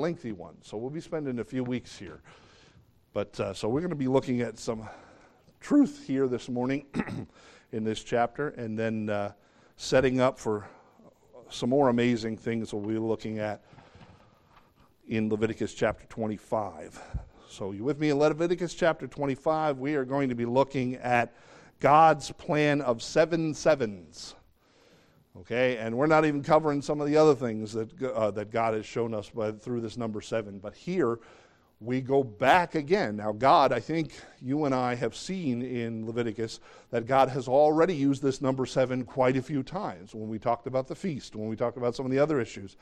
lengthy one. So we'll be spending a few weeks here. But uh, so we're going to be looking at some truth here this morning in this chapter and then uh, setting up for some more amazing things we'll be looking at in Leviticus chapter 25. So, you with me in Leviticus chapter 25? We are going to be looking at God's plan of seven sevens. Okay, and we're not even covering some of the other things that, uh, that God has shown us by, through this number seven. But here, we go back again. Now, God, I think you and I have seen in Leviticus that God has already used this number seven quite a few times when we talked about the feast, when we talked about some of the other issues.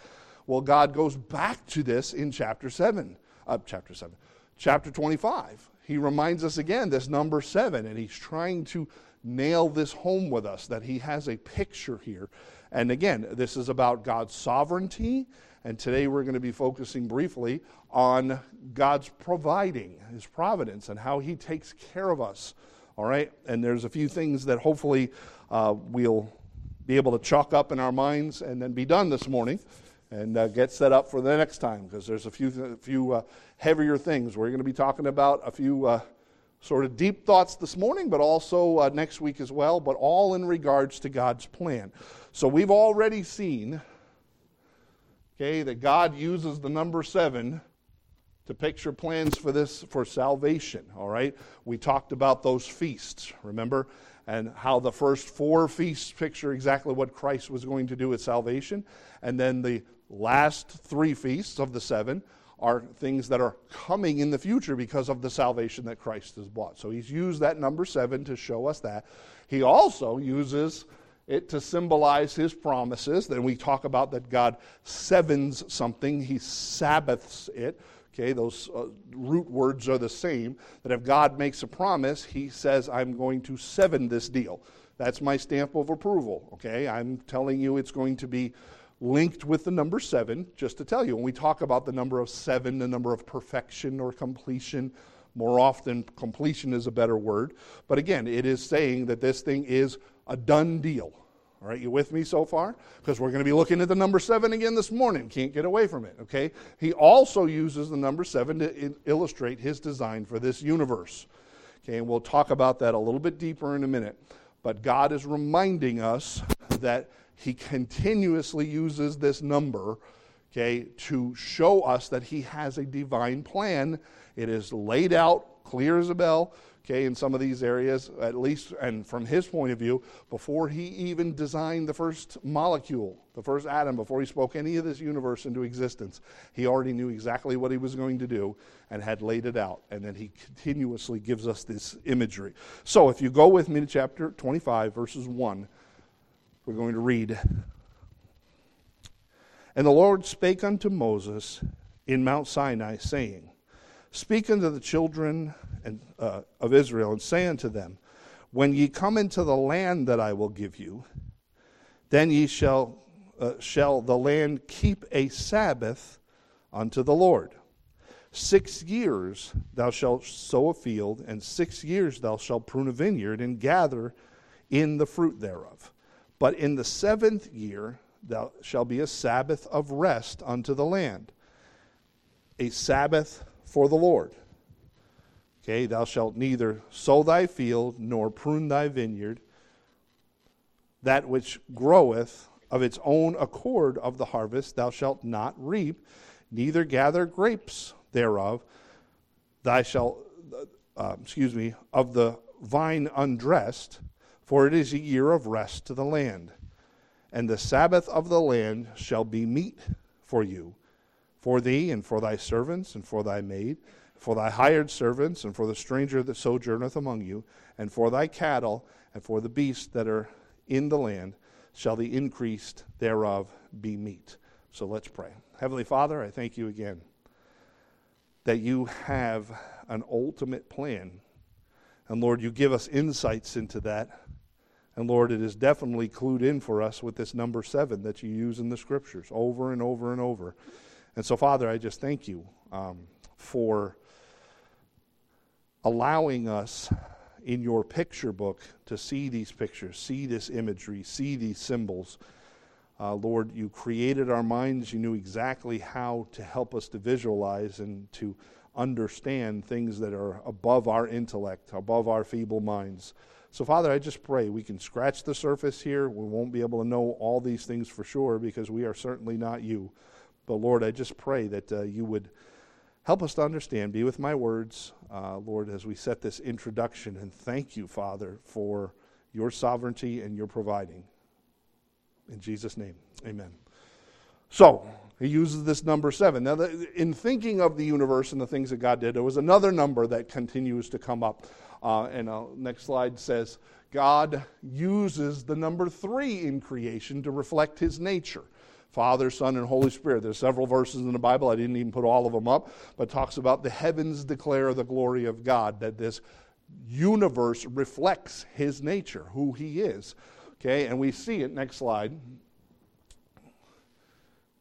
Well, God goes back to this in chapter 7, uh, chapter 7, chapter 25. He reminds us again this number 7, and he's trying to nail this home with us that he has a picture here. And again, this is about God's sovereignty and today we're going to be focusing briefly on God's providing, His providence, and how He takes care of us. All right? And there's a few things that hopefully uh, we'll be able to chalk up in our minds and then be done this morning and uh, get set up for the next time because there's a few, few uh, heavier things. We're going to be talking about a few uh, sort of deep thoughts this morning, but also uh, next week as well, but all in regards to God's plan. So we've already seen okay, that God uses the number seven to picture plans for this for salvation all right? We talked about those feasts remember? And how the first four feasts picture exactly what christ was going to do with salvation. And then the last three feasts of the seven are things that are coming in the future because of the salvation that christ has bought. so he's used that number seven to show us that he also uses it to symbolize his promises. Then we talk about that God sevens something, he Sabbaths it. Okay, those uh, root words are the same. That if God makes a promise, he says, I'm going to seven this deal. That's my stamp of approval. Okay, I'm telling you it's going to be linked with the number seven, just to tell you. When we talk about the number of seven, the number of perfection or completion, more often completion is a better word. But again, it is saying that this thing is a done deal. All right, you with me so far? Because we're going to be looking at the number seven again this morning. Can't get away from it, okay? He also uses the number seven to illustrate his design for this universe. Okay, and we'll talk about that a little bit deeper in a minute. But God is reminding us that he continuously uses this number, okay, to show us that he has a divine plan. It is laid out clear as a bell okay, in some of these areas, at least, and from his point of view, before he even designed the first molecule, the first atom, before he spoke any of this universe into existence, he already knew exactly what he was going to do and had laid it out. And then he continuously gives us this imagery. So if you go with me to chapter 25, verses 1, we're going to read. And the Lord spake unto Moses in Mount Sinai, saying, Speak unto the children and, uh, of Israel, and say unto them, When ye come into the land that I will give you, then ye shall, uh, shall the land keep a Sabbath unto the Lord. Six years thou shalt sow a field, and six years thou shalt prune a vineyard, and gather in the fruit thereof. But in the seventh year thou shall be a Sabbath of rest unto the land, a Sabbath for the Lord. Okay, thou shalt neither sow thy field nor prune thy vineyard. That which groweth of its own accord of the harvest thou shalt not reap, neither gather grapes thereof. Thou shalt, uh, excuse me, of the vine undressed, for it is a year of rest to the land. And the Sabbath of the land shall be meat for you for thee and for thy servants and for thy maid, for thy hired servants and for the stranger that sojourneth among you, and for thy cattle and for the beasts that are in the land, shall the increase thereof be meat. So let's pray. Heavenly Father, I thank you again that you have an ultimate plan. And Lord, you give us insights into that. And Lord, it is definitely clued in for us with this number seven that you use in the scriptures over and over and over. And so, Father, I just thank you um, for allowing us in your picture book to see these pictures, see this imagery, see these symbols. Uh, Lord, you created our minds. You knew exactly how to help us to visualize and to understand things that are above our intellect, above our feeble minds. So, Father, I just pray we can scratch the surface here. We won't be able to know all these things for sure because we are certainly not you. But, Lord, I just pray that uh, you would help us to understand. Be with my words, uh, Lord, as we set this introduction. And thank you, Father, for your sovereignty and your providing. In Jesus' name, amen. So, he uses this number seven. Now, in thinking of the universe and the things that God did, there was another number that continues to come up. Uh, and uh, next slide says, God uses the number three in creation to reflect his nature. Father, Son, and Holy Spirit. There's several verses in the Bible. I didn't even put all of them up, but talks about the heavens declare the glory of God, that this universe reflects his nature, who he is. Okay, and we see it. Next slide.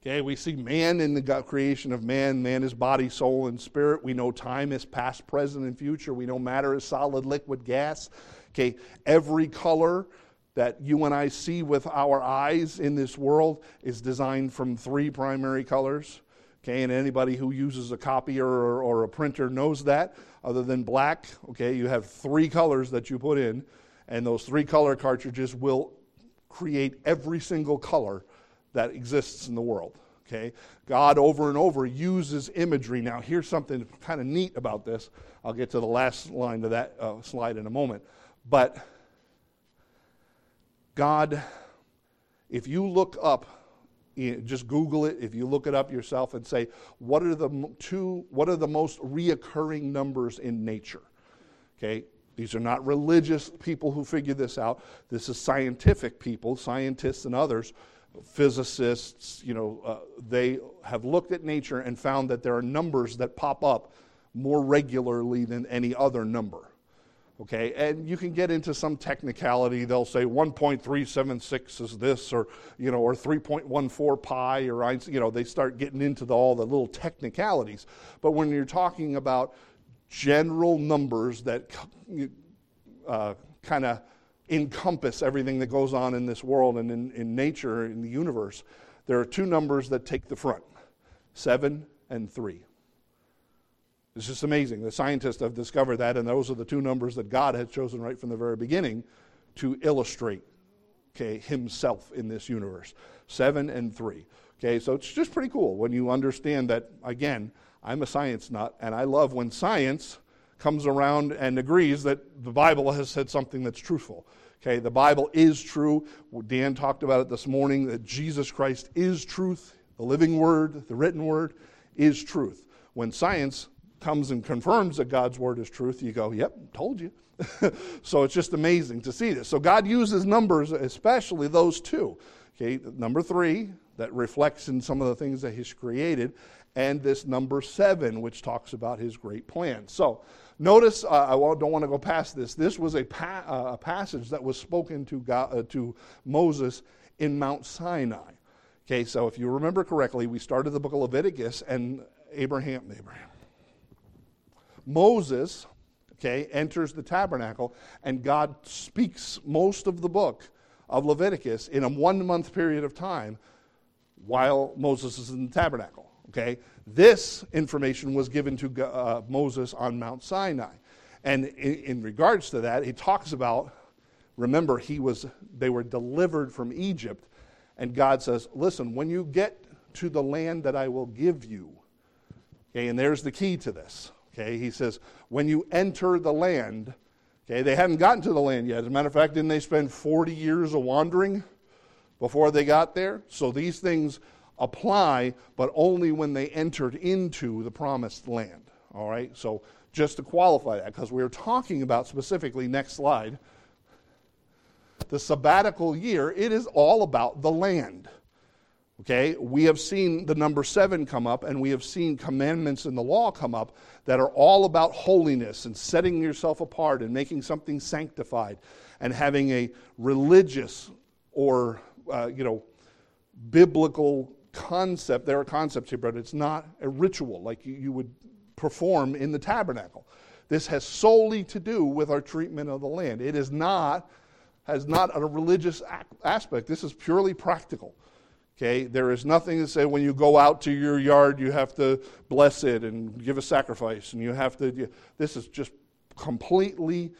Okay, we see man in the creation of man. Man is body, soul, and spirit. We know time is past, present, and future. We know matter is solid, liquid, gas. Okay, every color that you and I see with our eyes in this world is designed from three primary colors. Okay, and anybody who uses a copier or, or a printer knows that. Other than black, okay, you have three colors that you put in, and those three color cartridges will create every single color that exists in the world. Okay? God over and over uses imagery. Now, here's something kind of neat about this. I'll get to the last line of that uh, slide in a moment. But God, if you look up, just Google it, if you look it up yourself and say, what are the two, what are the most reoccurring numbers in nature? Okay? These are not religious people who figure this out. This is scientific people, scientists and others physicists, you know, uh, they have looked at nature and found that there are numbers that pop up more regularly than any other number. Okay, and you can get into some technicality. They'll say 1.376 is this, or you know, or 3.14 pi, or you know, they start getting into the, all the little technicalities. But when you're talking about general numbers that uh, kind of encompass everything that goes on in this world and in, in nature, in the universe, there are two numbers that take the front seven and three. It's just amazing. The scientists have discovered that, and those are the two numbers that God had chosen right from the very beginning to illustrate okay, himself in this universe. Seven and three. Okay, so it's just pretty cool when you understand that, again, I'm a science nut, and I love when science comes around and agrees that the Bible has said something that's truthful. Okay, the Bible is true. Dan talked about it this morning that Jesus Christ is truth. The living word, the written word, is truth. When science comes and confirms that God's word is truth, you go, yep, told you. so it's just amazing to see this. So God uses numbers, especially those two. Okay, number three, that reflects in some of the things that He's created, and this number seven, which talks about His great plan. So Notice, uh, I don't want to go past this. This was a, pa- uh, a passage that was spoken to, God, uh, to Moses in Mount Sinai. Okay, so if you remember correctly, we started the book of Leviticus and Abraham, Abraham, Moses, okay, enters the tabernacle and God speaks most of the book of Leviticus in a one month period of time while Moses is in the tabernacle. Okay, this information was given to uh, Moses on Mount Sinai. And in, in, regards to that, he talks about remember, he was, they were delivered from Egypt. And God says, listen, when you get to the land that I will give you, okay, and there's the key to this. Okay, he says, when you enter the land, okay, they hadn't gotten to the land yet. As a matter of fact, didn't they spend 40 years of wandering before they got there? So these things apply, but only when they entered into the promised land. All right? So just to qualify that, because we are talking about specifically, next slide, the sabbatical year, it is all about the land. Okay, we have seen the number seven come up, and we have seen commandments in the law come up that are all about holiness and setting yourself apart and making something sanctified and having a religious or, uh, you know, biblical concept. There are concepts here, but it's not a ritual like you, you would perform in the tabernacle. This has solely to do with our treatment of the land. It is not has not a religious aspect. This is purely practical. Okay, there is nothing to say when you go out to your yard, you have to bless it and give a sacrifice, and you have to. This is just completely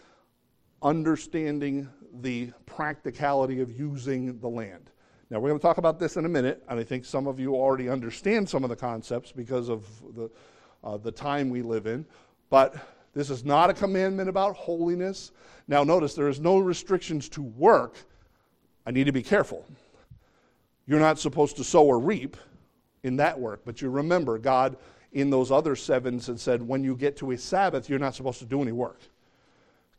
understanding the practicality of using the land. Now, we're going to talk about this in a minute, and I think some of you already understand some of the concepts because of the, uh, the time we live in. But this is not a commandment about holiness. Now, notice there is no restrictions to work. I need to be careful. You're not supposed to sow or reap in that work, but you remember God in those other sevens had said, when you get to a Sabbath, you're not supposed to do any work.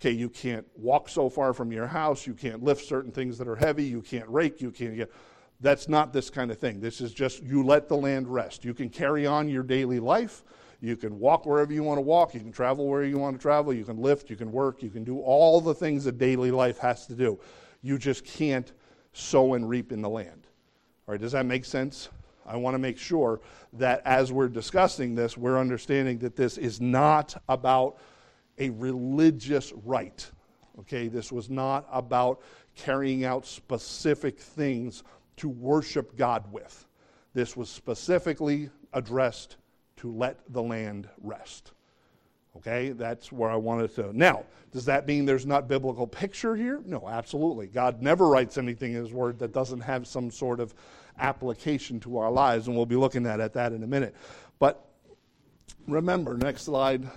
Okay, you can't walk so far from your house, you can't lift certain things that are heavy, you can't rake, you can't get. That's not this kind of thing. This is just you let the land rest. You can carry on your daily life. You can walk wherever you want to walk. You can travel where you want to travel. You can lift. You can work. You can do all the things that daily life has to do. You just can't sow and reap in the land. All right, does that make sense? I want to make sure that as we're discussing this, we're understanding that this is not about a religious rite. Okay, this was not about carrying out specific things to worship God with. This was specifically addressed to let the land rest. Okay, that's where I wanted to. Now, does that mean there's not biblical picture here? No, absolutely. God never writes anything in His Word that doesn't have some sort of application to our lives, and we'll be looking at, at that in a minute. But remember, next slide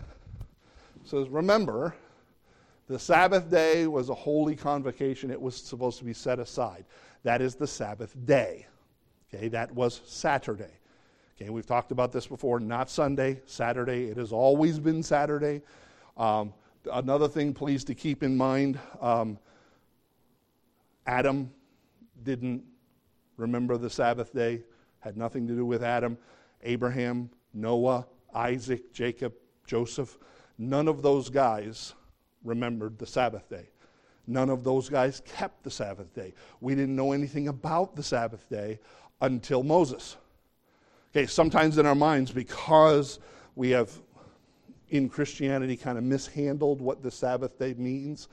says, Remember, the Sabbath day was a holy convocation. It was supposed to be set aside. That is the Sabbath day. Okay, that was Saturday. Okay, we've talked about this before. Not Sunday, Saturday. It has always been Saturday. Um, another thing, please, to keep in mind um, Adam didn't remember the Sabbath day, had nothing to do with Adam. Abraham, Noah, Isaac, Jacob, Joseph, none of those guys remembered the Sabbath day. None of those guys kept the Sabbath day. We didn't know anything about the Sabbath day until Moses. Okay, sometimes in our minds, because we have in Christianity kind of mishandled what the Sabbath day means,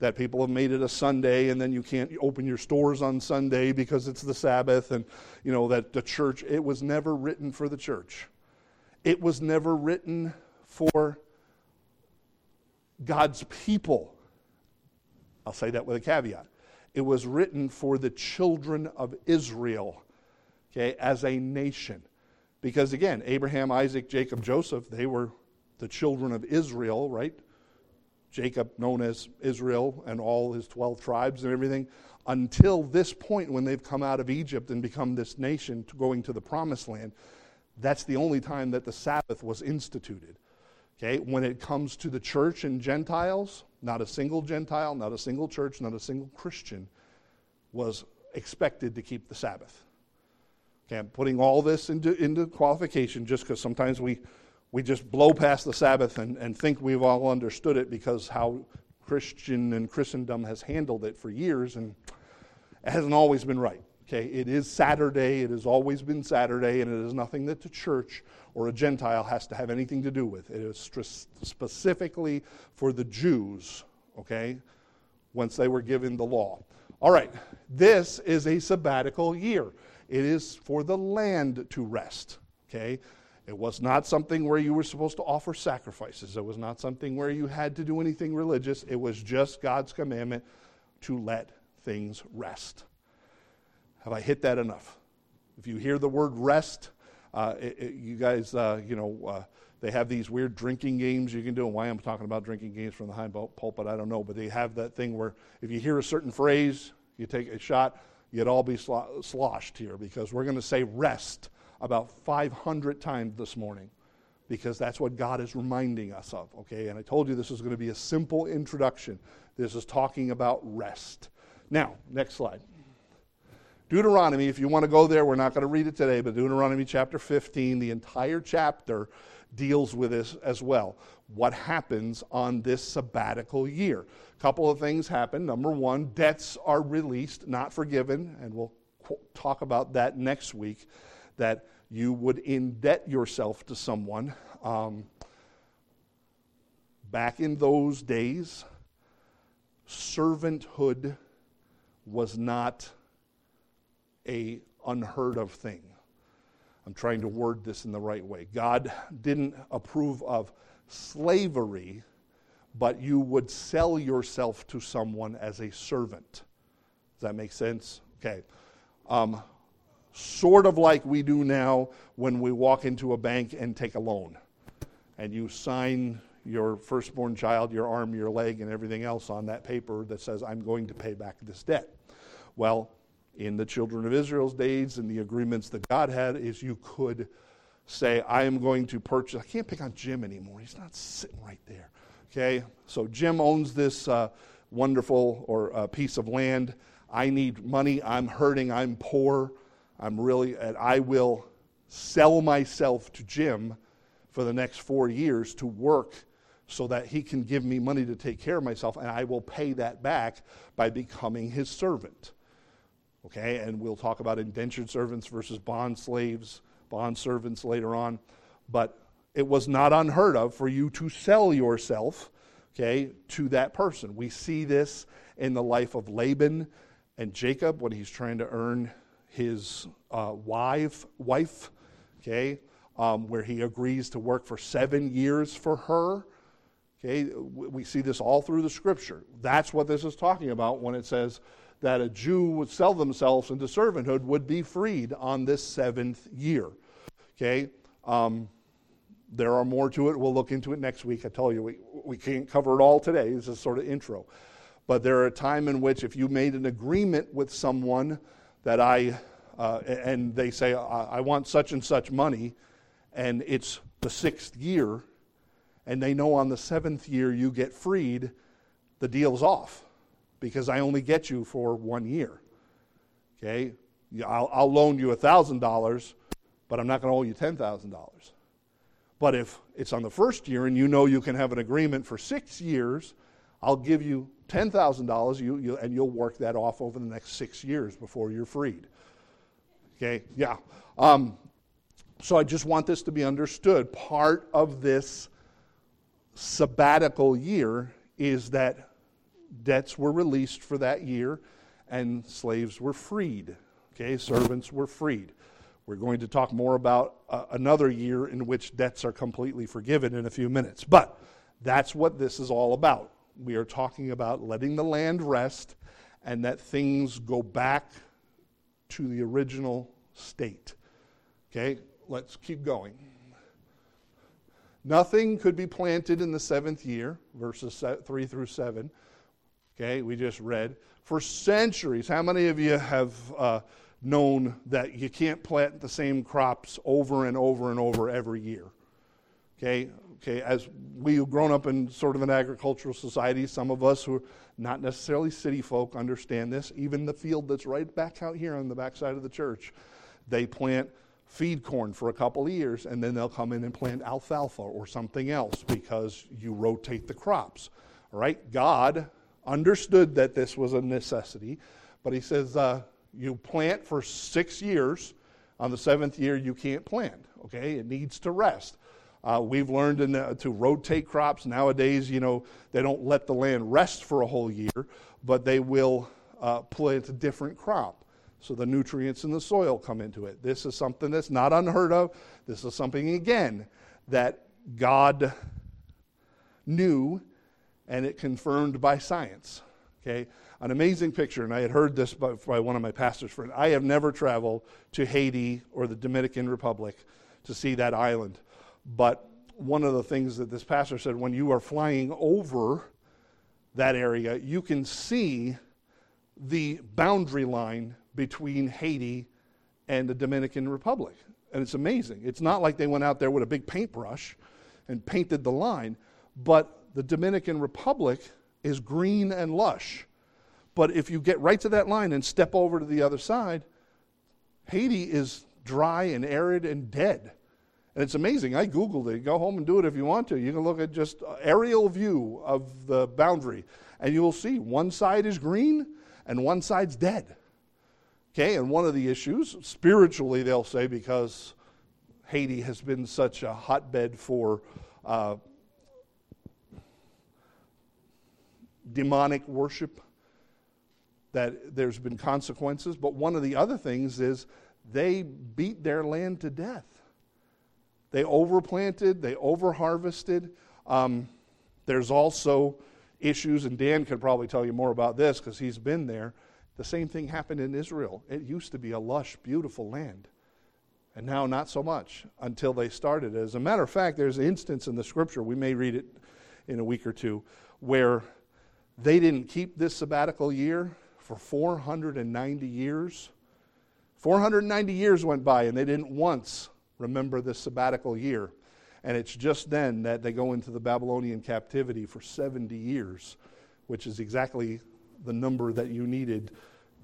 that people have made it a Sunday and then you can't open your stores on Sunday because it's the Sabbath, and you know that the church, it was never written for the church. It was never written for God's people. I'll say that with a caveat. It was written for the children of Israel, okay, as a nation. Because again, Abraham, Isaac, Jacob, Joseph, they were the children of Israel, right? Jacob, known as Israel, and all his 12 tribes and everything, until this point when they've come out of Egypt and become this nation going to the promised land. That's the only time that the Sabbath was instituted. Okay, when it comes to the church and Gentiles, not a single Gentile, not a single church, not a single Christian was expected to keep the Sabbath. Okay, I'm putting all this into, into qualification just because sometimes we, we just blow past the Sabbath and, and think we've all understood it because how Christian and Christendom has handled it for years, and it hasn't always been right. Okay, it is Saturday, it has always been Saturday, and it is nothing that the church or a Gentile has to have anything to do with. It is specifically for the Jews, okay, once they were given the law. All right, this is a sabbatical year. It is for the land to rest, okay? It was not something where you were supposed to offer sacrifices. It was not something where you had to do anything religious. It was just God's commandment to let things rest. Have I hit that enough? If you hear the word rest, uh, it, it, you guys, uh, you know, uh, they have these weird drinking games you can do. And why I'm talking about drinking games from the high pulpit, I don't know. But they have that thing where if you hear a certain phrase, you take a shot, you'd all be slo- sloshed here because we're going to say rest about 500 times this morning because that's what God is reminding us of, okay? And I told you this is going to be a simple introduction. This is talking about rest. Now, next slide. Deuteronomy, if you want to go there, we're not going to read it today, but Deuteronomy chapter 15, the entire chapter deals with this as well. What happens on this sabbatical year? A couple of things happen. Number one, debts are released, not forgiven, and we'll talk about that next week. That you would indebt yourself to someone. Um, back in those days, servanthood was not a unheard of thing. I'm trying to word this in the right way. God didn't approve of slavery, but you would sell yourself to someone as a servant. Does that make sense? Okay. Um, sort of like we do now when we walk into a bank and take a loan. And you sign your firstborn child, your arm, your leg, and everything else on that paper that says, I'm going to pay back this debt. Well, in the children of Israel's days and the agreements that God had, is you could say, I am going to purchase. I can't pick on Jim anymore. He's not sitting right there. Okay? So Jim owns this uh, wonderful or uh, piece of land. I need money. I'm hurting. I'm poor. I'm really, and I will sell myself to Jim for the next four years to work so that he can give me money to take care of myself, and I will pay that back by becoming his servant. Okay, and we'll talk about indentured servants versus bond slaves, bond servants later on. But it was not unheard of for you to sell yourself, okay, to that person. We see this in the life of Laban and Jacob when he's trying to earn his uh, wife, wife, okay, um, where he agrees to work for seven years for her. Okay, we see this all through the scripture. That's what this is talking about when it says that a Jew would sell themselves into servanthood would be freed on this seventh year. Okay, um, there are more to it. We'll look into it next week. I tell you, we, we can't cover it all today. This is sort of intro. But there are a time in which if you made an agreement with someone that I, uh, and they say, I, I want such and such money, and it's the sixth year, and they know on the seventh year you get freed, the deal's off because I only get you for one year. Okay? I'll, I'll loan you $1,000, but I'm not going to owe you $10,000. But if it's on the first year and you know you can have an agreement for six years, I'll give you $10,000 you, you, and you'll work that off over the next six years before you're freed. Okay? Yeah. Um, so I just want this to be understood. Part of this sabbatical year is that debts were released for that year and slaves were freed. Okay, servants were freed. We're going to talk more about uh, another year in which debts are completely forgiven in a few minutes. But that's what this is all about. We are talking about letting the land rest and that things go back to the original state. Okay, let's keep going. Nothing could be planted in the seventh year, verses 3 through 7. Okay, we just read. For centuries, how many of you have uh, known that you can't plant the same crops over and over and over every year? Okay, okay, as we've grown up in sort of an agricultural society, some of us who are not necessarily city folk understand this. Even the field that's right back out here on the backside of the church, they plant feed corn for a couple of years, and then they'll come in and plant alfalfa or something else because you rotate the crops. All right? God understood that this was a necessity, but He says, uh, you plant for six years. On the seventh year, you can't plant. Okay? It needs to rest. Uh, we've learned the, to rotate crops. Nowadays, you know, they don't let the land rest for a whole year, but they will uh, plant a different crop. So the nutrients in the soil come into it. This is something that's not unheard of. This is something, again, that God knew and it confirmed by science. Okay? An amazing picture, and I had heard this by, by one of my pastors friends. I have never traveled to Haiti or the Dominican Republic to see that island. But one of the things that this pastor said when you are flying over that area, you can see the boundary line between Haiti and the Dominican Republic. And it's amazing. It's not like they went out there with a big paintbrush and painted the line, but the Dominican Republic is green and lush. But if you get right to that line and step over to the other side, Haiti is dry and arid and dead. And it's amazing. I Googled it. Go home and do it if you want to. You can look at just aerial view of the boundary, and you will see one side is green and one side's dead. Okay, and one of the issues, spiritually, they'll say, because Haiti has been such a hotbed for uh, demonic worship, that there's been consequences. But one of the other things is they beat their land to death. They overplanted, they overharvested. Um, there's also issues, and Dan could probably tell you more about this because he's been there. The same thing happened in Israel. It used to be a lush, beautiful land. And now, not so much until they started. As a matter of fact, there's an instance in the scripture, we may read it in a week or two, where they didn't keep this sabbatical year for 490 years. 490 years went by, and they didn't once remember this sabbatical year. And it's just then that they go into the Babylonian captivity for 70 years, which is exactly the number that you needed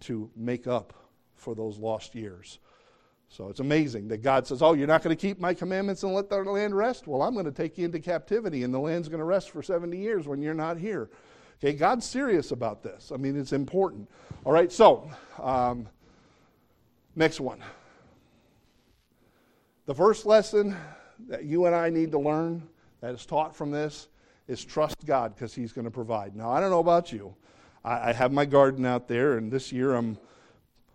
to make up for those lost years. So it's amazing that God says, Oh, you're not going to keep my commandments and let the land rest? Well, I'm going to take you into captivity, and the land's going to rest for 70 years when you're not here. Okay, God's serious about this. I mean, it's important. All right, so um, next one. The first lesson that you and I need to learn that is taught from this is trust God because He's going to provide. Now, I don't know about you. I, I, have my garden out there, and this year I'm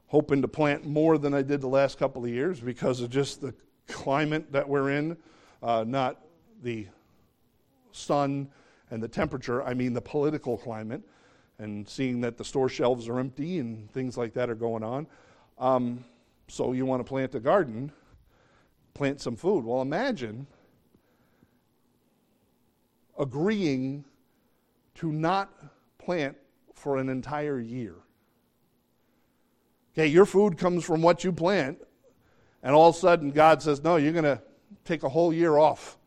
hoping to plant more than I did the last couple of years because of just the climate that we're in, uh, not the sun and the temperature, I mean the political climate, and seeing that the store shelves are empty and things like that are going on. Um, so you want to plant a garden plant some food. Well, imagine agreeing to not plant for an entire year. Okay, your food comes from what you plant, and all of a sudden God says, No, you're going to take a whole year off,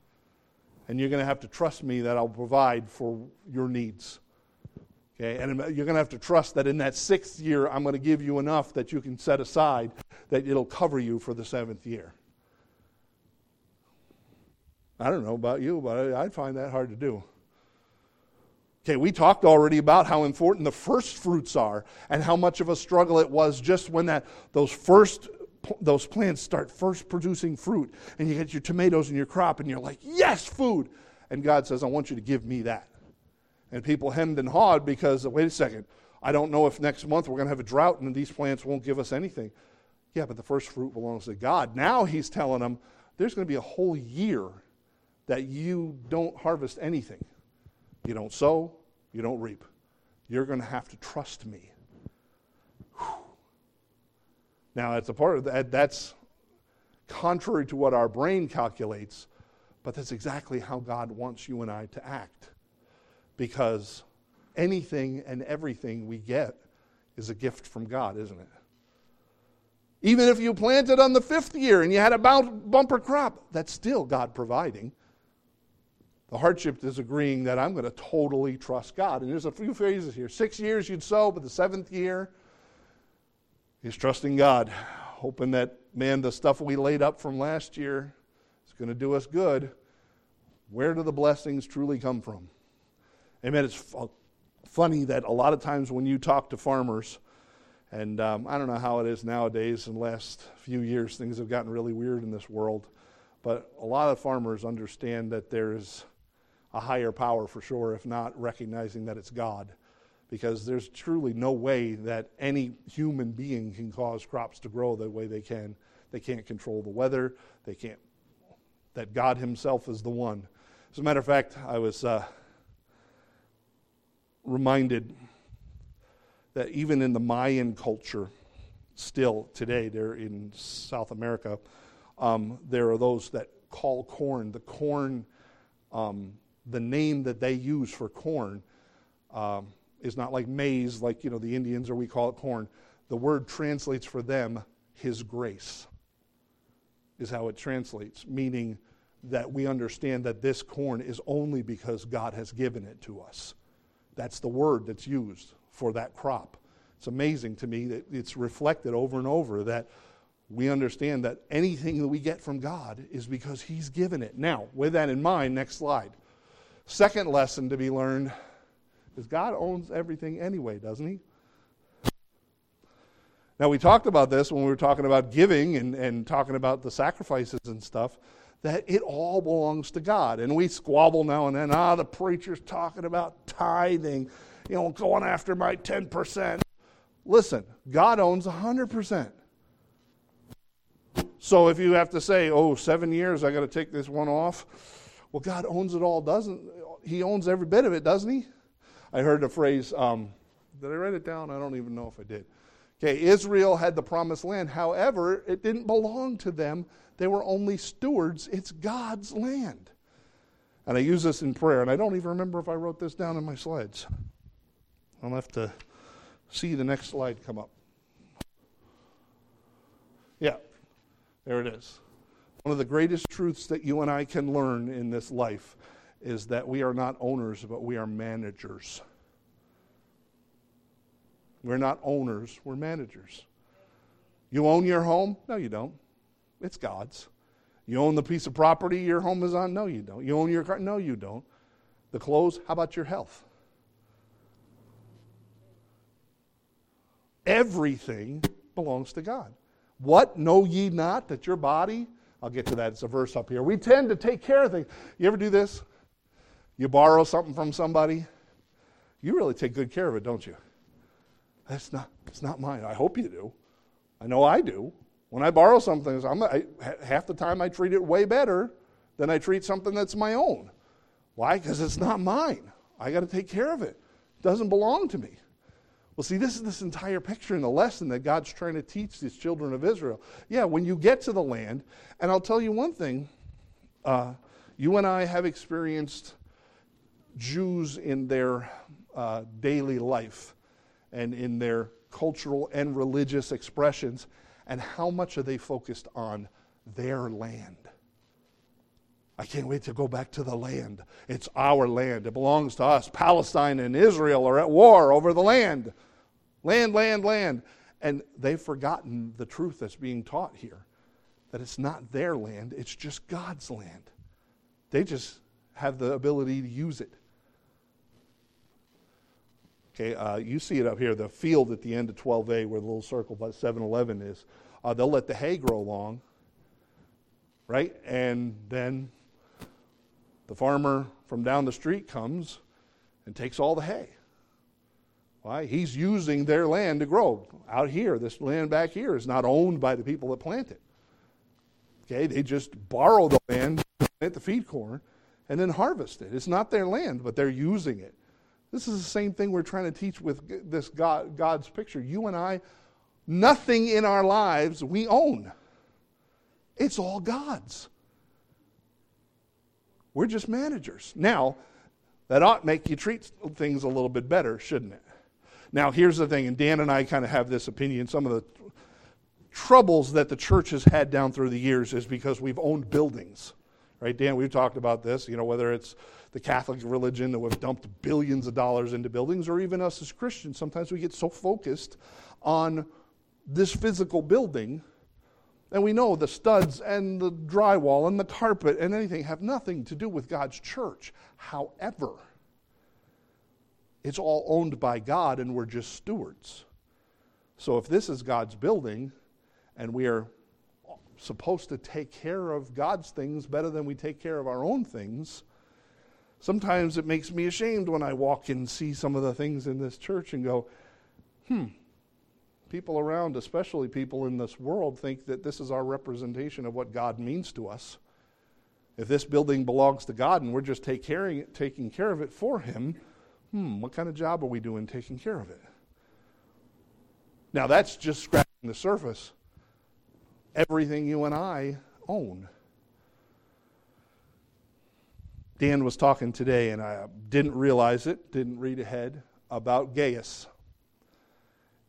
and you're going to have to trust me that I'll provide for your needs. Okay, and you're going to have to trust that in that sixth year, I'm going to give you enough that you can set aside that it'll cover you for the seventh year. I don't know about you, but I'd find that hard to do. Okay, we talked already about how important the first fruits are and how much of a struggle it was just when that those first those plants start first producing fruit and you get your tomatoes in your crop and you're like, "Yes, food." And God says, "I want you to give me that." And people hemmed and hawed because wait a second, I don't know if next month we're going to have a drought and these plants won't give us anything. Yeah, but the first fruit belongs to God. Now he's telling them there's going to be a whole year that you don't harvest anything. You don't sow, you don't reap. You're going to have to trust me. Whew. Now, it's a part of that, that's contrary to what our brain calculates, but that's exactly how God wants you and I to act. Because anything and everything we get is a gift from God, isn't it? Even if you planted on the fifth year and you had a bumper crop, that's still God providing. The hardship is agreeing that I'm going to totally trust God. And there's a few phases here. Six years you'd sow, but the seventh year is trusting God, hoping that, man, the stuff we laid up from last year is going to do us good. Where do the blessings truly come from? Amen. It's funny that a lot of times when you talk to farmers, and um, I don't know how it is nowadays, in the last few years, things have gotten really weird in this world. But a lot of farmers understand that there's a higher power for sure, if not recognizing that it's God. Because there's truly no way that any human being can cause crops to grow the way they can. They can't control the weather. They can't, that God Himself is the one. As a matter of fact, I was uh, reminded that even in the Mayan culture, still today, they're in South America, um, there are those that call corn the corn um, the name that they use for corn um, is not like maize, like you know the Indians or we call it corn. The word translates for them His grace, is how it translates, meaning that we understand that this corn is only because God has given it to us. That's the word that's used for that crop. It's amazing to me that it's reflected over and over that we understand that anything that we get from God is because He's given it. Now, with that in mind, next slide. Second lesson to be learned is God owns everything anyway, doesn't He? Now, we talked about this when we were talking about giving and, and talking about the sacrifices and stuff, that it all belongs to God. And we squabble now and then, ah, the preacher's talking about tithing, you know, going after my 10%. Listen, God owns 100%. So if you have to say, oh, seven years, I got to take this one off, well, God owns it all, doesn't He? owns every bit of it, doesn't He? I heard the phrase, um, did I write it down? I don't even know if I did. Okay, Israel had the promised land. However, it didn't belong to them. They were only stewards. It's God's land. And I use this in prayer, and I don't even remember if I wrote this down in my slides. I'll have to see the next slide come up. Yeah, there it is. One of the greatest truths that you and I can learn in this life is that we are not owners, but we are managers. We're not owners, we're managers. You own your home? No, you don't. It's God's. You own the piece of property your home is on? No, you don't. You own your car? No, you don't. The clothes? How about your health? Everything belongs to God. What know ye not that your body? I'll get to that. It's a verse up here. We tend to take care of things. You ever do this? You borrow something from somebody, you really take good care of it, don't you? That's not, it's not mine. I hope you do. I know I do. When I borrow something, I'm, I, half the time I treat it way better than I treat something that's my own. Why? Because it's not mine. I got to take care of it. It doesn't belong to me. Well, see, this is this entire picture in the lesson that God's trying to teach these children of Israel. Yeah, when you get to the land, and I'll tell you one thing uh, you and I have experienced Jews in their uh, daily life and in their cultural and religious expressions, and how much are they focused on their land? I can't wait to go back to the land. It's our land. It belongs to us. Palestine and Israel are at war over the land. Land, land, land. And they've forgotten the truth that's being taught here that it's not their land, it's just God's land. They just have the ability to use it. Okay, uh, you see it up here, the field at the end of 12A where the little circle by 7 Eleven is. Uh, they'll let the hay grow long, right? And then the farmer from down the street comes and takes all the hay. Why? He's using their land to grow. Out here, this land back here is not owned by the people that plant it. Okay, they just borrow the land, plant the feed corn, and then harvest it. It's not their land, but they're using it. This is the same thing we're trying to teach with this God, God's picture. You and I, nothing in our lives we own. It's all God's. We're just managers. Now, that ought to make you treat things a little bit better, shouldn't it? Now, here's the thing, and Dan and I kind of have this opinion. Some of the troubles that the church has had down through the years is because we've owned buildings. Right, Dan, we've talked about this, you know, whether it's the Catholic religion that we've dumped billions of dollars into buildings, or even us as Christians, sometimes we get so focused on this physical building, and we know the studs and the drywall and the carpet and anything have nothing to do with God's church. However, it's all owned by God, and we're just stewards. So if this is God's building, and we are supposed to take care of God's things better than we take care of our own things, Sometimes it makes me ashamed when I walk and see some of the things in this church and go, hmm, people around, especially people in this world, think that this is our representation of what God means to us. If this building belongs to God and we're just take taking care of it for Him, hmm, what kind of job are we doing taking care of it? Now, that's just scratching the surface. Everything you and I own. Dan was talking today, and I didn't realize it, didn't read ahead, about Gaius.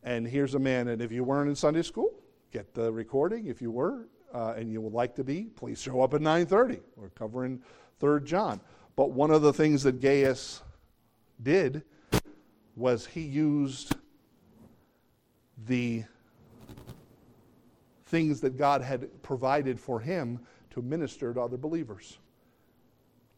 And here's a man, and if you weren't in Sunday school, get the recording. If you were, uh, and you would like to be, please show up at 9:30. We're covering Third John. But one of the things that Gaius did was he used the things that God had provided for him to minister to other believers.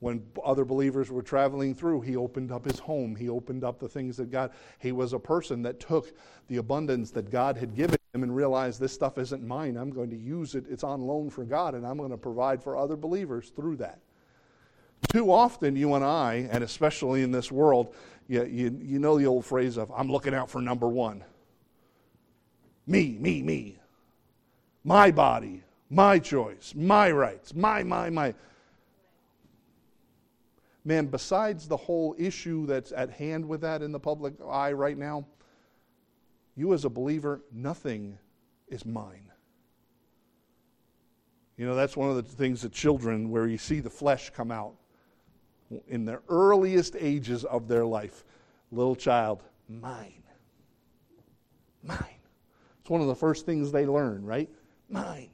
When other believers were traveling through, he opened up his home. He opened up the things that God, he was a person that took the abundance that God had given him and realized this stuff isn't mine. I'm going to use it. It's on loan for God, and I'm going to provide for other believers through that. Too often, you and I, and especially in this world, you, you, you know the old phrase of, I'm looking out for number one. Me, me, me. My body, my choice, my rights, my, my, my. Man, besides the whole issue that's at hand with that in the public eye right now, you as a believer, nothing is mine. You know, that's one of the things that children, where you see the flesh come out in the earliest ages of their life. Little child, mine. Mine. It's one of the first things they learn, right? Mine.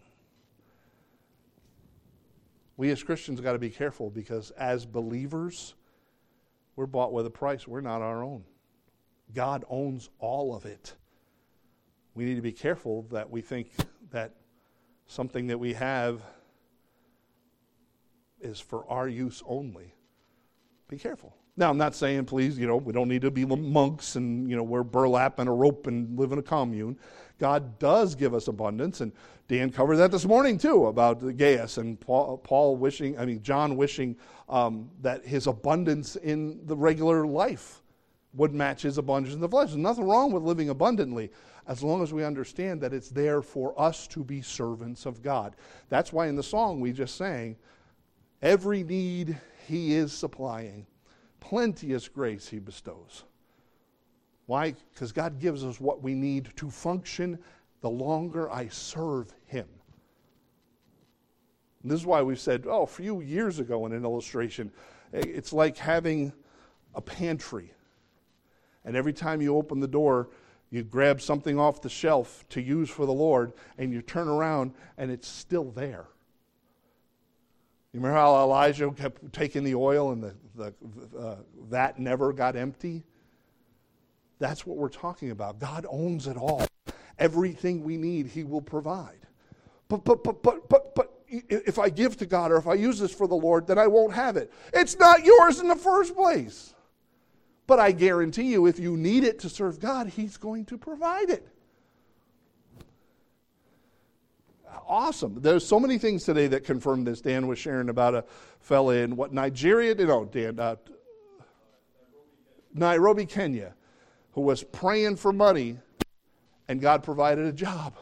We as Christians got to be careful because as believers, we're bought with a price. We're not our own. God owns all of it. We need to be careful that we think that something that we have is for our use only. Be careful. Now, I'm not saying, please, you know, we don't need to be monks and, you know, wear burlap and a rope and live in a commune. God does give us abundance, and Dan covered that this morning too about Gaius and Paul, Paul wishing, I mean, John wishing um, that his abundance in the regular life would match his abundance in the flesh. There's nothing wrong with living abundantly as long as we understand that it's there for us to be servants of God. That's why in the song we just sang, every need he is supplying, plenteous grace he bestows. Why? Because God gives us what we need to function the longer I serve him. And this is why we've said, oh, a few years ago in an illustration, it's like having a pantry. And every time you open the door, you grab something off the shelf to use for the Lord, and you turn around and it's still there. You remember how Elijah kept taking the oil and the, the uh, that never got empty? That's what we're talking about. God owns it all. Everything we need, He will provide. But, but, but, but, but, but, if I give to God or if I use this for the Lord, then I won't have it. It's not yours in the first place. But I guarantee you, if you need it to serve God, He's going to provide it. Awesome. There's so many things today that confirm this. Dan was sharing about a fella in what Nigeria, no, Dan, uh, Nairobi, Kenya, who was praying for money and God provided a job.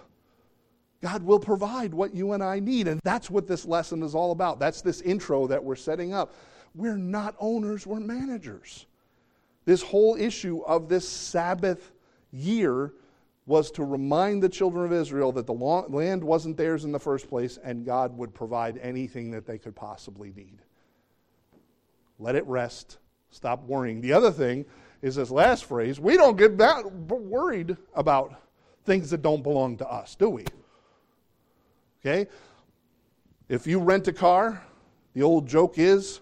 God will provide what you and I need. And that's what this lesson is all about. That's this intro that we're setting up. We're not owners, we're managers. This whole issue of this Sabbath year was to remind the children of Israel that the land wasn't theirs in the first place and God would provide anything that they could possibly need. Let it rest. Stop worrying. The other thing is this last phrase we don't get that worried about things that don't belong to us, do we? Okay? If you rent a car, the old joke is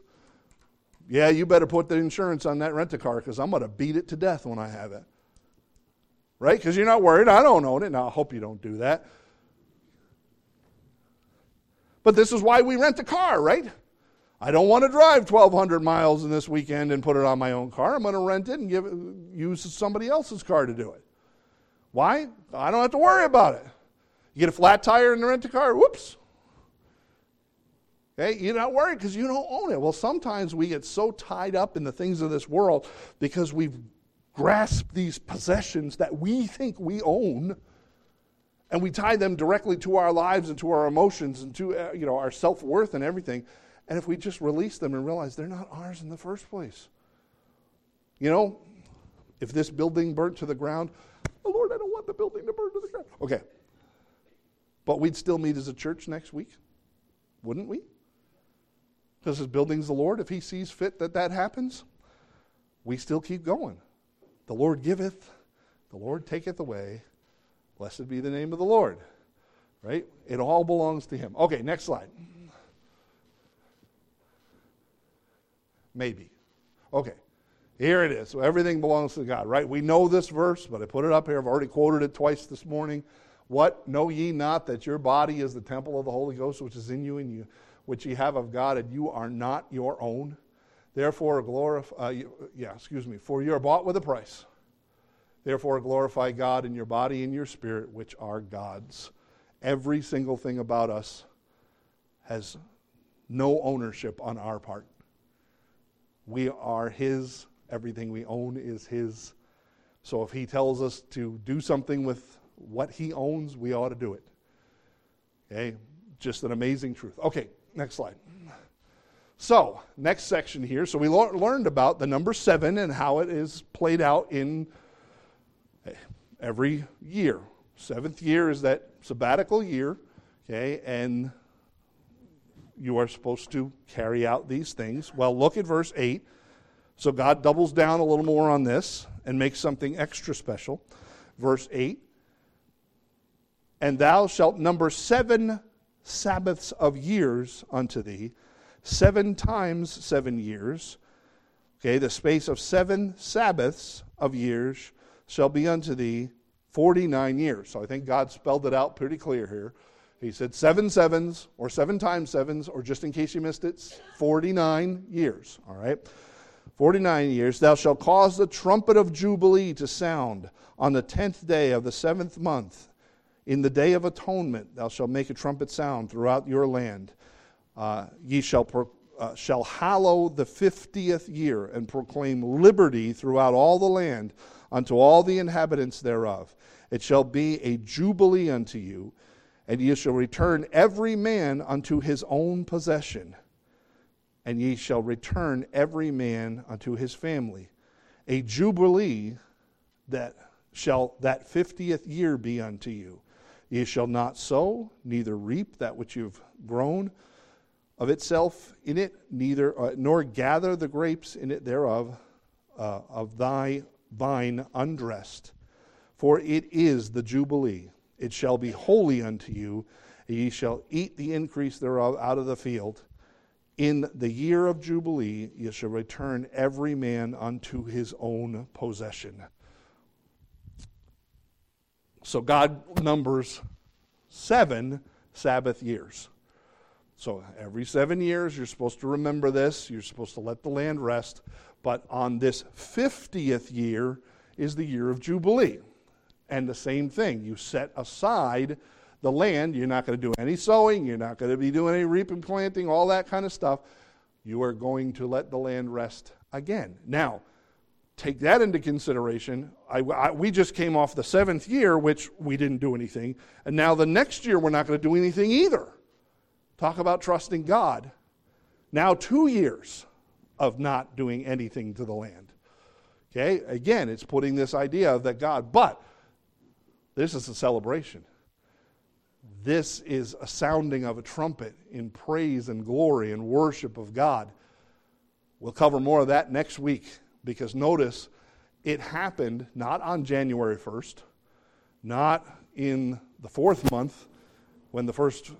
yeah, you better put the insurance on that rent a car because I'm going to beat it to death when I have it. Right? Because you're not worried. I don't own it. Now, I hope you don't do that. But this is why we rent a car, right? I don't want to drive 1,200 miles in this weekend and put it on my own car. I'm going to rent it and give it, use somebody else's car to do it. Why? I don't have to worry about it. You get a flat tire the rent a car, whoops, Okay? You're not worried because you don't own it. Well, sometimes we get so tied up in the things of this world because we've grasped these possessions that we think we own and we tie them directly to our lives and to our emotions and to uh, you know our self-worth and everything and if we just release them and realize they're not ours in the first place you know if this building burnt to the ground oh lord i don't want the building to burn to the ground okay but we'd still meet as a church next week wouldn't we because his building's the Lord. If he sees fit that that happens, we still keep going. The Lord giveth, the Lord taketh away. Blessed be the name of the Lord. Right? It all belongs to him. Okay, next slide. Maybe. Okay. Here it is. So everything belongs to God, right? We know this verse, but I put it up here. I've already quoted it twice this morning. What know ye not that your body is the temple of the Holy Ghost which is in you and you which ye have of God, and you are not your own. Therefore, glorify, uh, yeah, excuse me, for you are bought with a price. Therefore, glorify God in your body and your spirit, which are God's. Every single thing about us has no ownership on our part. We are His. Everything we own is His. So if He tells us to do something with what He owns, we ought to do it. Okay? just an amazing truth. Okay, next slide. So, next section here. So, we learned about the number seven and how it is played out in eh, every year. Seventh year is that sabbatical year, okay, and you are supposed to carry out these things. Well, look at verse 8. So, God doubles down a little more on this and makes something extra special. Verse 8 And thou shalt number seven Sabbaths of years unto thee seven times seven years. Okay, the space of seven Sabbaths of years shall be unto thee 49 years. So I think God spelled it out pretty clear here. He said seven sevens or seven times sevens, or just in case you missed it, 49 years. All right? 49 years. Thou shalt cause the trumpet of Jubilee to sound on the tenth day of the seventh month. In the day of atonement, thou shalt make a trumpet sound throughout your land. Uh, ye shall, pro- uh, shall hallow the fiftieth year and proclaim liberty throughout all the land unto all the inhabitants thereof. It shall be a jubilee unto you, and ye shall return every man unto his own possession, and ye shall return every man unto his family. A jubilee that shall that fiftieth year be unto you. Ye shall not sow, neither reap that which you've grown of itself in it, neither uh, nor gather the grapes in it thereof uh, of thy vine undressed. For it is the Jubilee. It shall be holy unto you. Ye shall eat the increase thereof out of the field. In the year of Jubilee, ye shall return every man unto his own possession. So God numbers seven Sabbath years. So every seven years, you're supposed to remember this. You're supposed to let the land rest. But on this 50th year is the year of Jubilee. And the same thing, you set aside the land. You're not going to do any sowing. You're not going to be doing any reaping, planting, all that kind of stuff. You are going to let the land rest again. Now, take that into consideration. I, I, we just came off the seventh year, which we didn't do anything. And now the next year, we're not going to do anything either. Talk about trusting God. Now, two years of not doing anything to the land. Okay, again, it's putting this idea of that God, but this is a celebration. This is a sounding of a trumpet in praise and glory and worship of God. We'll cover more of that next week because notice it happened not on January 1st, not in the fourth month when the first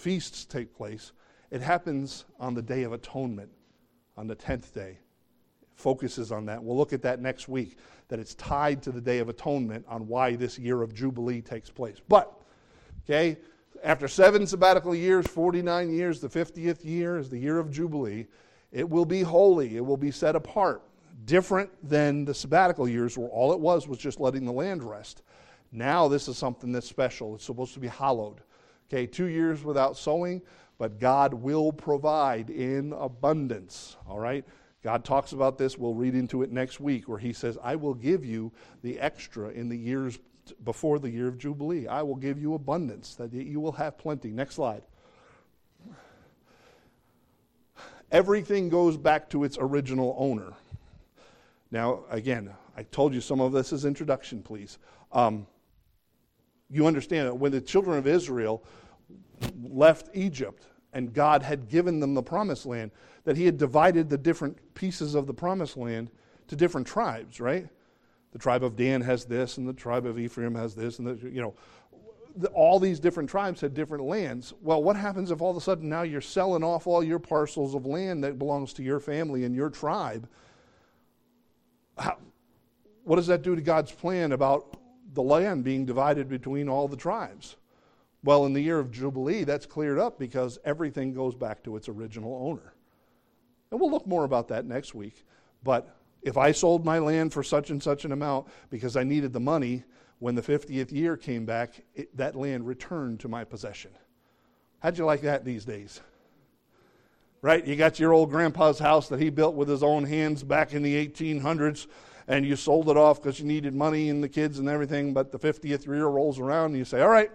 feasts take place, it happens on the Day of Atonement, on the 10th day. focuses on that. We'll look at that next week, that it's tied to the Day of Atonement on why this year of Jubilee takes place. But, okay, after seven sabbatical years, 49 years, the 50th year is the year of Jubilee. It will be holy, it will be set apart. Different than the sabbatical years, where all it was was just letting the land rest. Now, this is something that's special. It's supposed to be hallowed. Okay, two years without sowing, but God will provide in abundance. All right? God talks about this. We'll read into it next week where he says, I will give you the extra in the years before the year of Jubilee. I will give you abundance, that you will have plenty. Next slide. Everything goes back to its original owner. Now, again, I told you some of this is introduction, please. Um, you understand that when the children of Israel left Egypt and God had given them the promised land, that He had divided the different pieces of the promised land to different tribes, right? The tribe of Dan has this, and the tribe of Ephraim has this, and the, you know, the, all these different tribes had different lands. Well, what happens if all of a sudden now you're selling off all your parcels of land that belongs to your family and your tribe? How, what does that do to God's plan about the land being divided between all the tribes. Well, in the year of Jubilee, that's cleared up because everything goes back to its original owner. And we'll look more about that next week. But if I sold my land for such and such an amount because I needed the money, when the 50th year came back, it, that land returned to my possession. How'd you like that these days? Right? You got your old grandpa's house that he built with his own hands back in the 1800s and you sold it off because you needed money and the kids and everything, but the 50th year rolls around and you say, all right,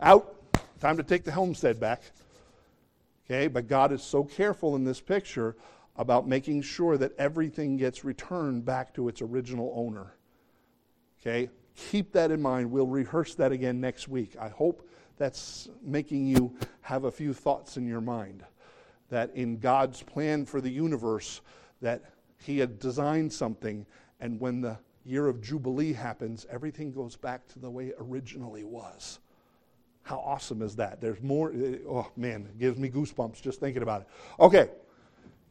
out, Time to take the homestead back. Okay, but God is so careful in this picture about making sure that everything gets returned back to its original owner. Okay, keep that in mind. We'll rehearse that again next week. I hope that's making you have a few thoughts in your mind that in God's plan for the universe that he had designed something and when the year of jubilee happens everything goes back to the way it originally was. How awesome is that? There's more eh, oh man, it gives me goosebumps just thinking about it. Okay.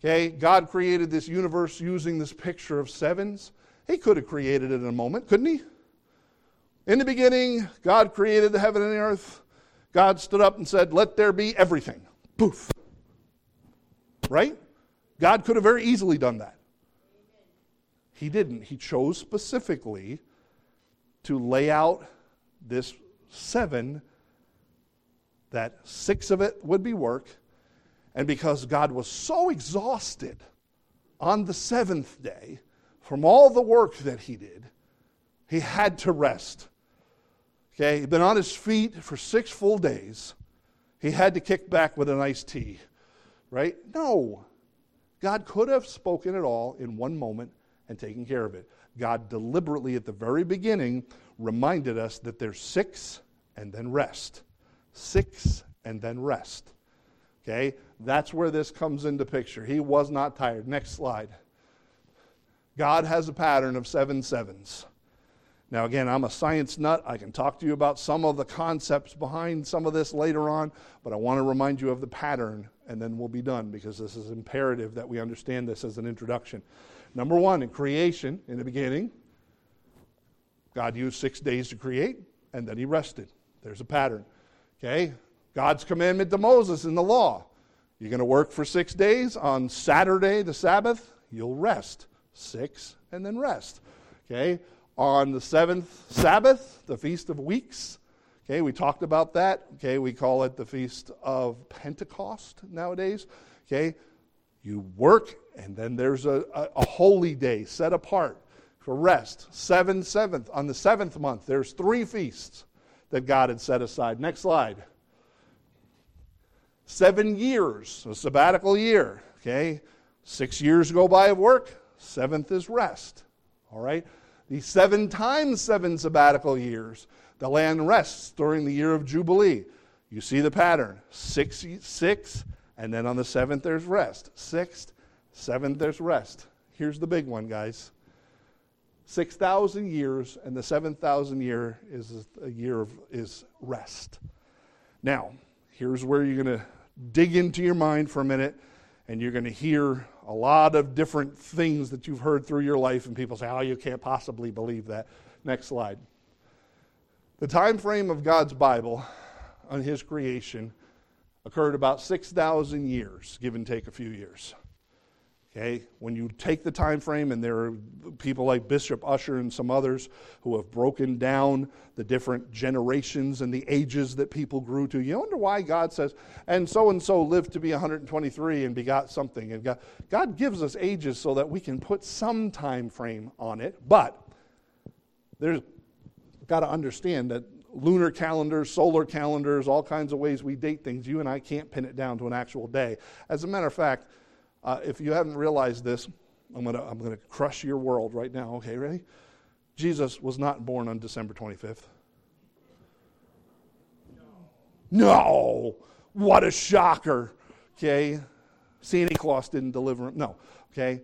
Okay, God created this universe using this picture of sevens. He could have created it in a moment, couldn't he? In the beginning, God created the heaven and the earth. God stood up and said, Let there be everything. Poof. Right? God could have very easily done that. He didn't. He chose specifically to lay out this seven, that six of it would be work. And because God was so exhausted on the seventh day from all the work that he did, he had to rest. Okay, he'd been on his feet for six full days. He had to kick back with an iced tea, right? No. God could have spoken it all in one moment and taken care of it. God deliberately, at the very beginning, reminded us that there's six and then rest. Six and then rest. Okay? That's where this comes into picture. He was not tired. Next slide. God has a pattern of seven sevens. Now, again, I'm a science nut. I can talk to you about some of the concepts behind some of this later on, but I want to remind you of the pattern, and then we'll be done because this is imperative that we understand this as an introduction. Number one, in creation, in the beginning, God used six days to create, and then he rested. There's a pattern. Okay? God's commandment to Moses in the law. You're going to work for six days. On Saturday, the Sabbath, you'll rest. Six, and then rest. Okay? on the seventh Sabbath, the Feast of Weeks. Okay, we talked about that. Okay, we call it the Feast of Pentecost nowadays. Okay, you work, and then there's a, a, a holy day set apart for rest. Seven seventh on the seventh month. There's three feasts that God had set aside. Next slide. Seven years, a sabbatical year. Okay, six years go by of work. Seventh is rest. All right. These seven times seven sabbatical years, the land rests during the year of Jubilee. You see the pattern six, six, and then on the seventh there's rest. Sixth, seventh there's rest. Here's the big one, guys 6,000 years, and the 7,000 year is a year of is rest. Now, here's where you're going to dig into your mind for a minute, and you're going to hear a lot of different things that you've heard through your life, and people say, oh, you can't possibly believe that. Next slide. The time frame of God's Bible on his creation occurred about 6,000 years, give and take a few years. Okay, when you take the time frame, and there are people like Bishop Ussher and some others who have broken down the different generations and the ages that people grew to, you wonder why God says, and so and so lived to be 123 and begot something. And God, God gives us ages so that we can put some time frame on it, but there's got to understand that lunar calendars, solar calendars, all kinds of ways we date things, you and I can't pin it down to an actual day. As a matter of fact, uh, if you haven't realized this, I'm going to I'm going to crush your world right now. Okay, ready? Jesus was not born on December 25th. No. no. What a shocker. Okay. Santa Claus didn't deliver him. No. Okay.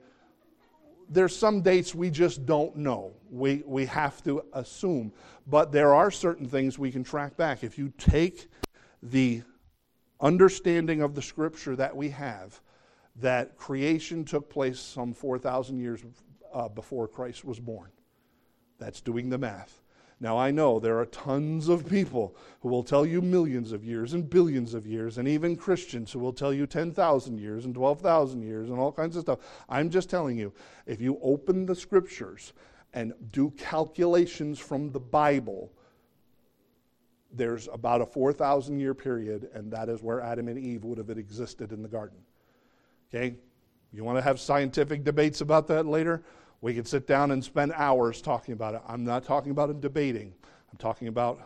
There's some dates we just don't know. We, we have to assume. But there are certain things we can track back. If you take the understanding of the scripture that we have, that creation took place some 4,000 years uh, before Christ was born. That's doing the math. Now, I know there are tons of people who will tell you millions of years and billions of years, and even Christians who will tell you 10,000 years and 12,000 years and all kinds of stuff. I'm just telling you, if you open the scriptures and do calculations from the Bible, there's about a 4,000 year period, and that is where Adam and Eve would have existed in the garden. Okay? You want to have scientific debates about that later? We could sit down and spend hours talking about it. I'm not talking about debating. I'm talking about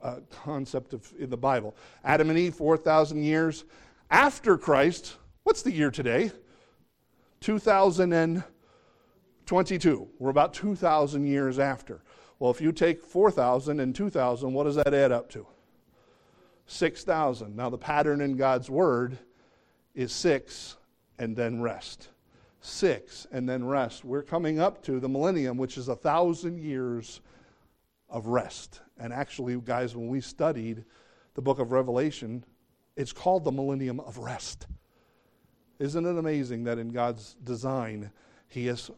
a concept of in the Bible. Adam and Eve, 4,000 years after Christ. What's the year today? 2022. We're about 2,000 years after. Well, if you take 4,000 and 2,000, what does that add up to? 6,000. Now, the pattern in God's Word is six and then rest. Six and then rest. We're coming up to the millennium, which is a thousand years of rest. And actually, guys, when we studied the book of Revelation, it's called the millennium of rest. Isn't it amazing that in God's design, He has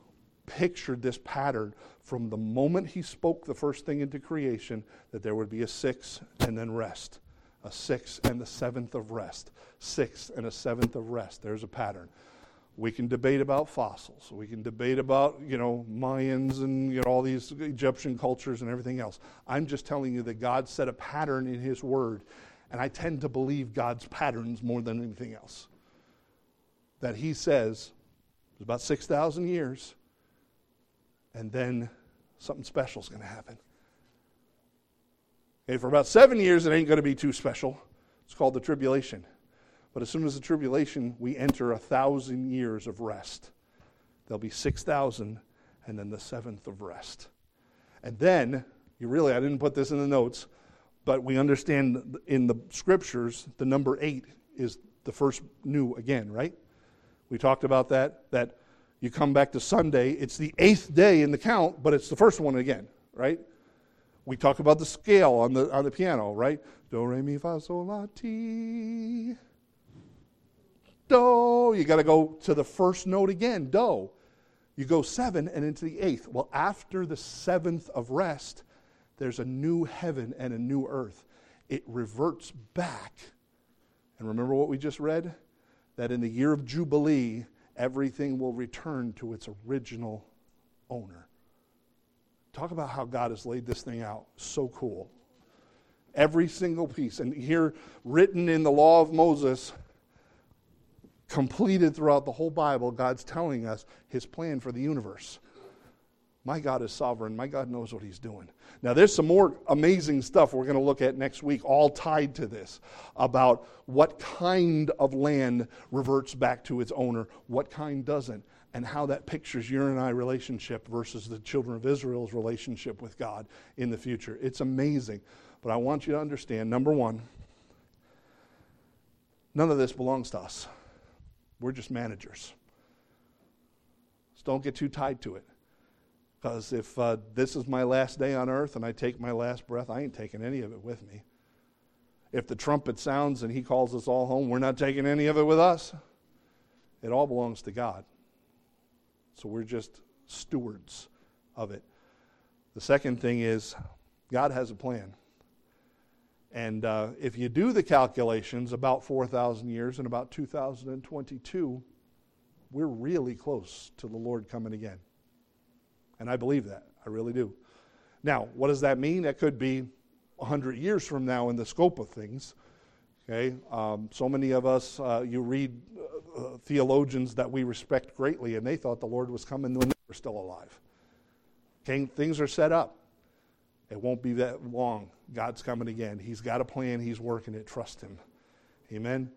pictured this pattern from the moment He spoke the first thing into creation that there would be a six and then rest, a six and the seventh of rest, six and a seventh of rest. There's a pattern. We can debate about fossils. We can debate about, you know, Mayans and you know, all these Egyptian cultures and everything else. I'm just telling you that God set a pattern in His Word, and I tend to believe God's patterns more than anything else. That He says it's about 6,000 years, and then something special is going to happen. Okay, for about seven years, it ain't going to be too special. It's called the tribulation. But as soon as the tribulation, we enter a thousand years of rest. There'll be 6,000 and then the seventh of rest. And then, you really, I didn't put this in the notes, but we understand in the scriptures, the number eight is the first new again, right? We talked about that, that you come back to Sunday, it's the eighth day in the count, but it's the first one again, right? We talk about the scale on the, on the piano, right? Do, re, mi, fa, sol, la, ti do. You got to go to the first note again, do. You go seven and into the eighth. Well, after the seventh of rest, there's a new heaven and a new earth. It reverts back. And remember what we just read? That in the year of Jubilee, everything will return to its original owner. Talk about how God has laid this thing out. So cool. Every single piece. And here, written in the law of Moses, completed throughout the whole Bible, God's telling us his plan for the universe. My God is sovereign. My God knows what he's doing. Now, there's some more amazing stuff we're going to look at next week, all tied to this, about what kind of land reverts back to its owner, what kind doesn't, and how that pictures your and I relationship versus the children of Israel's relationship with God in the future. It's amazing. But I want you to understand number one, none of this belongs to us. We're just managers. So don't get too tied to it. Because if uh, this is my last day on earth and I take my last breath, I ain't taking any of it with me. If the trumpet sounds and he calls us all home, we're not taking any of it with us. It all belongs to God. So we're just stewards of it. The second thing is, God has a plan. And uh, if you do the calculations, about 4,000 years and about 2022, we're really close to the Lord coming again. And I believe that. I really do. Now, what does that mean? That could be 100 years from now in the scope of things. Okay? Um, so many of us, uh, you read uh, uh theologians that we respect greatly, and they thought the Lord was coming when they were still alive. Okay? Things are set up. It won't be that long. God's coming again. He's got a plan. He's working it. Trust Him. Amen.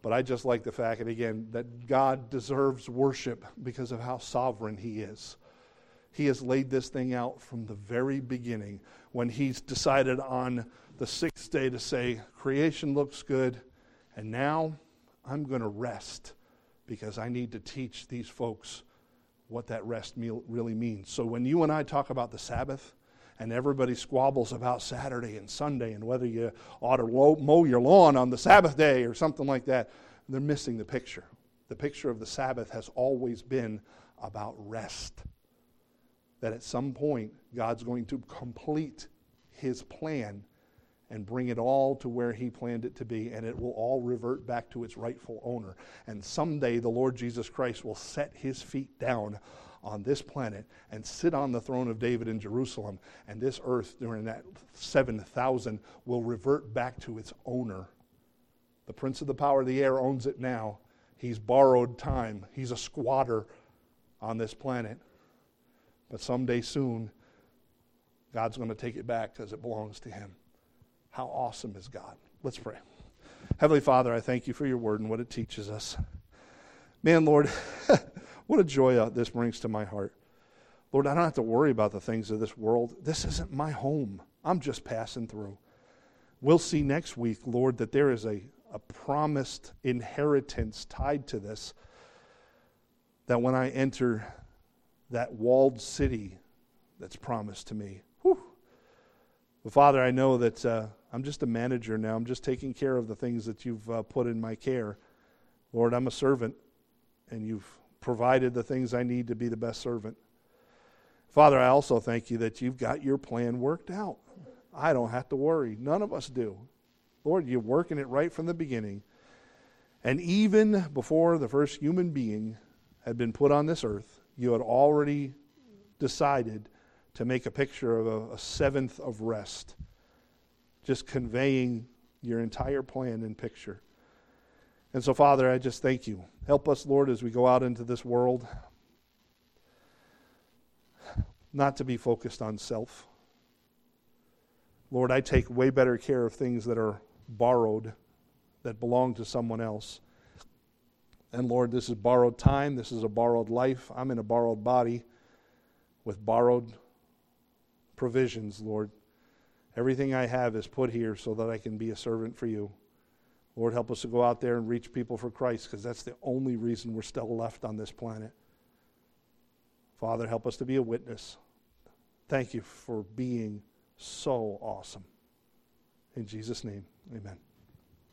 But I just like the fact, and again, that God deserves worship because of how sovereign He is. He has laid this thing out from the very beginning when He's decided on the sixth day to say, creation looks good, and now I'm going to rest because I need to teach these folks what that rest really means. So when you and I talk about the Sabbath, and everybody squabbles about Saturday and Sunday and whether you ought to mow your lawn on the Sabbath day or something like that. They're missing the picture. The picture of the Sabbath has always been about rest. That at some point, God's going to complete his plan and bring it all to where he planned it to be, and it will all revert back to its rightful owner. And someday the Lord Jesus Christ will set his feet down on this planet and sit on the throne of David in Jerusalem, and this earth during that 7,000 will revert back to its owner. The prince of the power of the air owns it now. He's borrowed time, he's a squatter on this planet. But someday soon, God's going to take it back because it belongs to him. How awesome is God? Let's pray. Heavenly Father, I thank you for your word and what it teaches us. Man, Lord, what a joy this brings to my heart. Lord, I don't have to worry about the things of this world. This isn't my home. I'm just passing through. We'll see next week, Lord, that there is a, a promised inheritance tied to this. That when I enter that walled city that's promised to me, whew. But Father, I know that uh, I'm just a manager now. I'm just taking care of the things that you've uh, put in my care. Lord, I'm a servant, and you've provided the things I need to be the best servant. Father, I also thank you that you've got your plan worked out. I don't have to worry. None of us do. Lord, you're working it right from the beginning. And even before the first human being had been put on this earth, you had already decided to make a picture of a, a seventh of rest, just conveying your entire plan in picture. And so, Father, I just thank you. Help us, Lord, as we go out into this world not to be focused on self. Lord, I take way better care of things that are borrowed, that belong to someone else. And Lord, this is borrowed time. This is a borrowed life. I'm in a borrowed body with borrowed provisions, Lord. Everything I have is put here so that I can be a servant for you. Lord, help us to go out there and reach people for Christ because that's the only reason we're still left on this planet. Father, help us to be a witness. Thank you for being so awesome. In Jesus' name, amen.